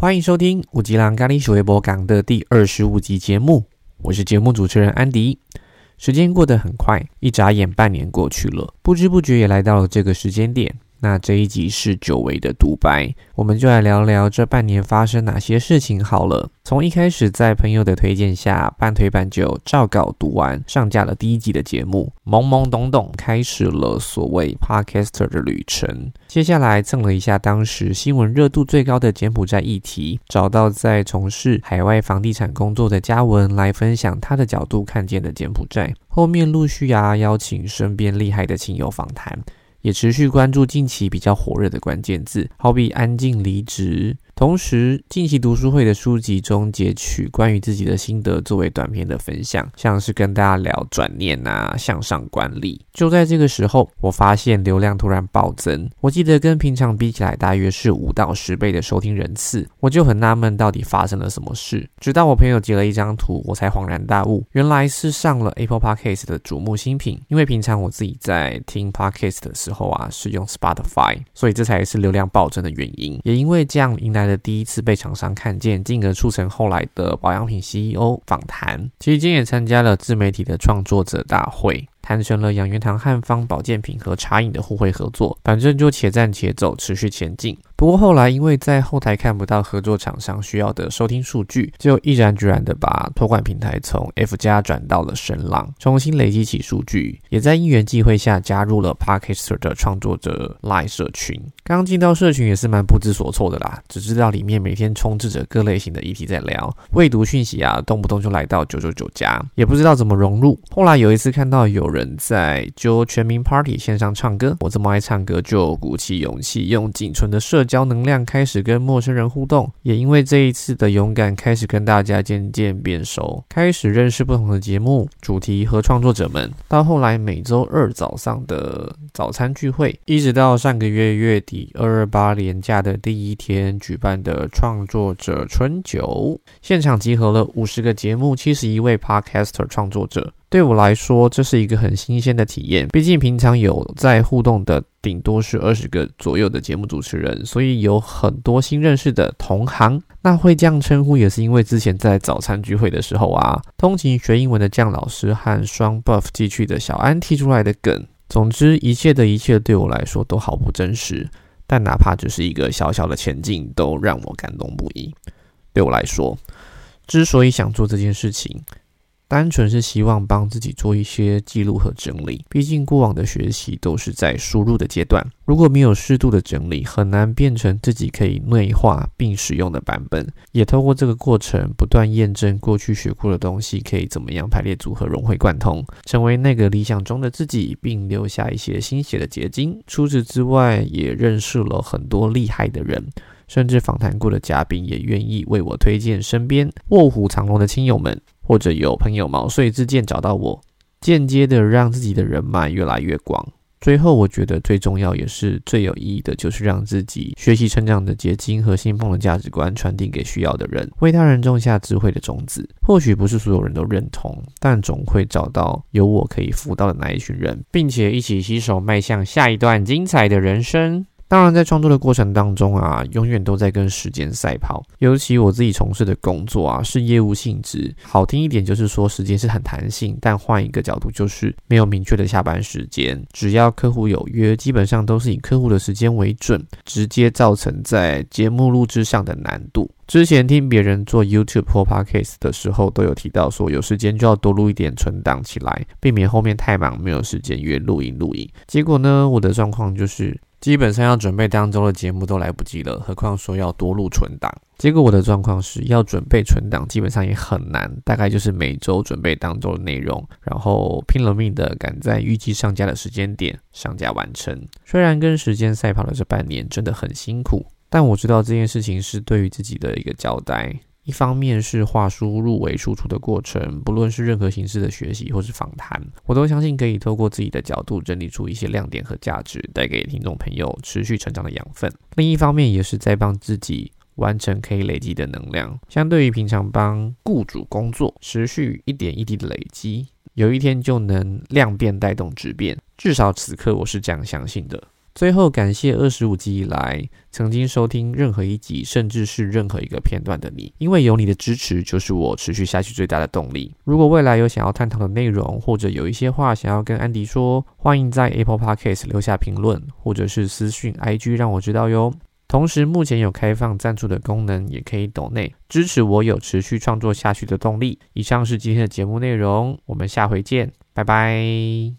欢迎收听五吉郎咖喱小微博港的第二十五集节目，我是节目主持人安迪。时间过得很快，一眨眼半年过去了，不知不觉也来到了这个时间点。那这一集是久违的独白，我们就来聊聊这半年发生哪些事情好了。从一开始在朋友的推荐下，半推半就照稿读完，上架了第一集的节目，懵懵懂懂开始了所谓 podcaster 的旅程。接下来蹭了一下当时新闻热度最高的柬埔寨议题，找到在从事海外房地产工作的嘉文来分享他的角度看见的柬埔寨。后面陆续啊邀请身边厉害的亲友访谈。也持续关注近期比较火热的关键字，好比安静离职。同时，近期读书会的书籍中截取关于自己的心得作为短片的分享，像是跟大家聊转念啊、向上管理。就在这个时候，我发现流量突然暴增，我记得跟平常比起来，大约是五到十倍的收听人次，我就很纳闷到底发生了什么事。直到我朋友截了一张图，我才恍然大悟，原来是上了 Apple Podcast 的瞩目新品。因为平常我自己在听 Podcast 的时候啊，是用 Spotify，所以这才是流量暴增的原因。也因为这样，迎来了的第一次被厂商看见，进而促成后来的保养品 CEO 访谈。期间也参加了自媒体的创作者大会。谈成了养元堂汉方保健品和茶饮的互惠合作，反正就且战且走，持续前进。不过后来因为在后台看不到合作厂商需要的收听数据，就毅然决然的把托管平台从 F 加转到了声浪，重新累积起数据。也在因缘际会下加入了 Parker 的创作者 li 社群。刚进到社群也是蛮不知所措的啦，只知道里面每天充斥着各类型的议题在聊，未读讯息啊，动不动就来到九九九加，也不知道怎么融入。后来有一次看到有人在就全民 Party 线上唱歌，我这么爱唱歌，就鼓起勇气用仅存的社交能量开始跟陌生人互动。也因为这一次的勇敢，开始跟大家渐渐变熟，开始认识不同的节目主题和创作者们。到后来每周二早上的早餐聚会，一直到上个月月底二二八年假的第一天举办的创作者春酒，现场集合了五十个节目，七十一位 Podcaster 创作者。对我来说，这是一个很新鲜的体验。毕竟平常有在互动的，顶多是二十个左右的节目主持人，所以有很多新认识的同行。那会这样称呼，也是因为之前在早餐聚会的时候啊，通勤学英文的酱老师和双 buff 寄去的小安提出来的梗。总之，一切的一切对我来说都好不真实，但哪怕只是一个小小的前进，都让我感动不已。对我来说，之所以想做这件事情。单纯是希望帮自己做一些记录和整理，毕竟过往的学习都是在输入的阶段，如果没有适度的整理，很难变成自己可以内化并使用的版本。也透过这个过程，不断验证过去学过的东西可以怎么样排列组合、融会贯通，成为那个理想中的自己，并留下一些心血的结晶。除此之外，也认识了很多厉害的人。甚至访谈过的嘉宾也愿意为我推荐身边卧虎藏龙的亲友们，或者有朋友毛遂自荐找到我，间接的让自己的人脉越来越广。最后，我觉得最重要也是最有意义的，就是让自己学习成长的结晶和信奉的价值观传递给需要的人，为他人种下智慧的种子。或许不是所有人都认同，但总会找到有我可以辅导的那一群人，并且一起携手迈向下一段精彩的人生。当然，在创作的过程当中啊，永远都在跟时间赛跑。尤其我自己从事的工作啊，是业务性质，好听一点就是说时间是很弹性，但换一个角度就是没有明确的下班时间。只要客户有约，基本上都是以客户的时间为准，直接造成在节目录制上的难度。之前听别人做 YouTube 或 Podcast 的时候，都有提到说，有时间就要多录一点存档起来，避免后面太忙没有时间约录音录影。结果呢，我的状况就是。基本上要准备当周的节目都来不及了，何况说要多录存档。结果我的状况是要准备存档，基本上也很难，大概就是每周准备当周的内容，然后拼了命的赶在预计上架的时间点上架完成。虽然跟时间赛跑的这半年真的很辛苦，但我知道这件事情是对于自己的一个交代。一方面是画输入为输出的过程，不论是任何形式的学习或是访谈，我都相信可以透过自己的角度整理出一些亮点和价值，带给听众朋友持续成长的养分。另一方面也是在帮自己完成可以累积的能量，相对于平常帮雇主工作，持续一点一滴的累积，有一天就能量变带动质变。至少此刻我是这样相信的。最后，感谢二十五集以来曾经收听任何一集，甚至是任何一个片段的你，因为有你的支持，就是我持续下去最大的动力。如果未来有想要探讨的内容，或者有一些话想要跟安迪说，欢迎在 Apple Podcast 留下评论，或者是私讯 IG 让我知道哟。同时，目前有开放赞助的功能，也可以抖内支持我有持续创作下去的动力。以上是今天的节目内容，我们下回见，拜拜。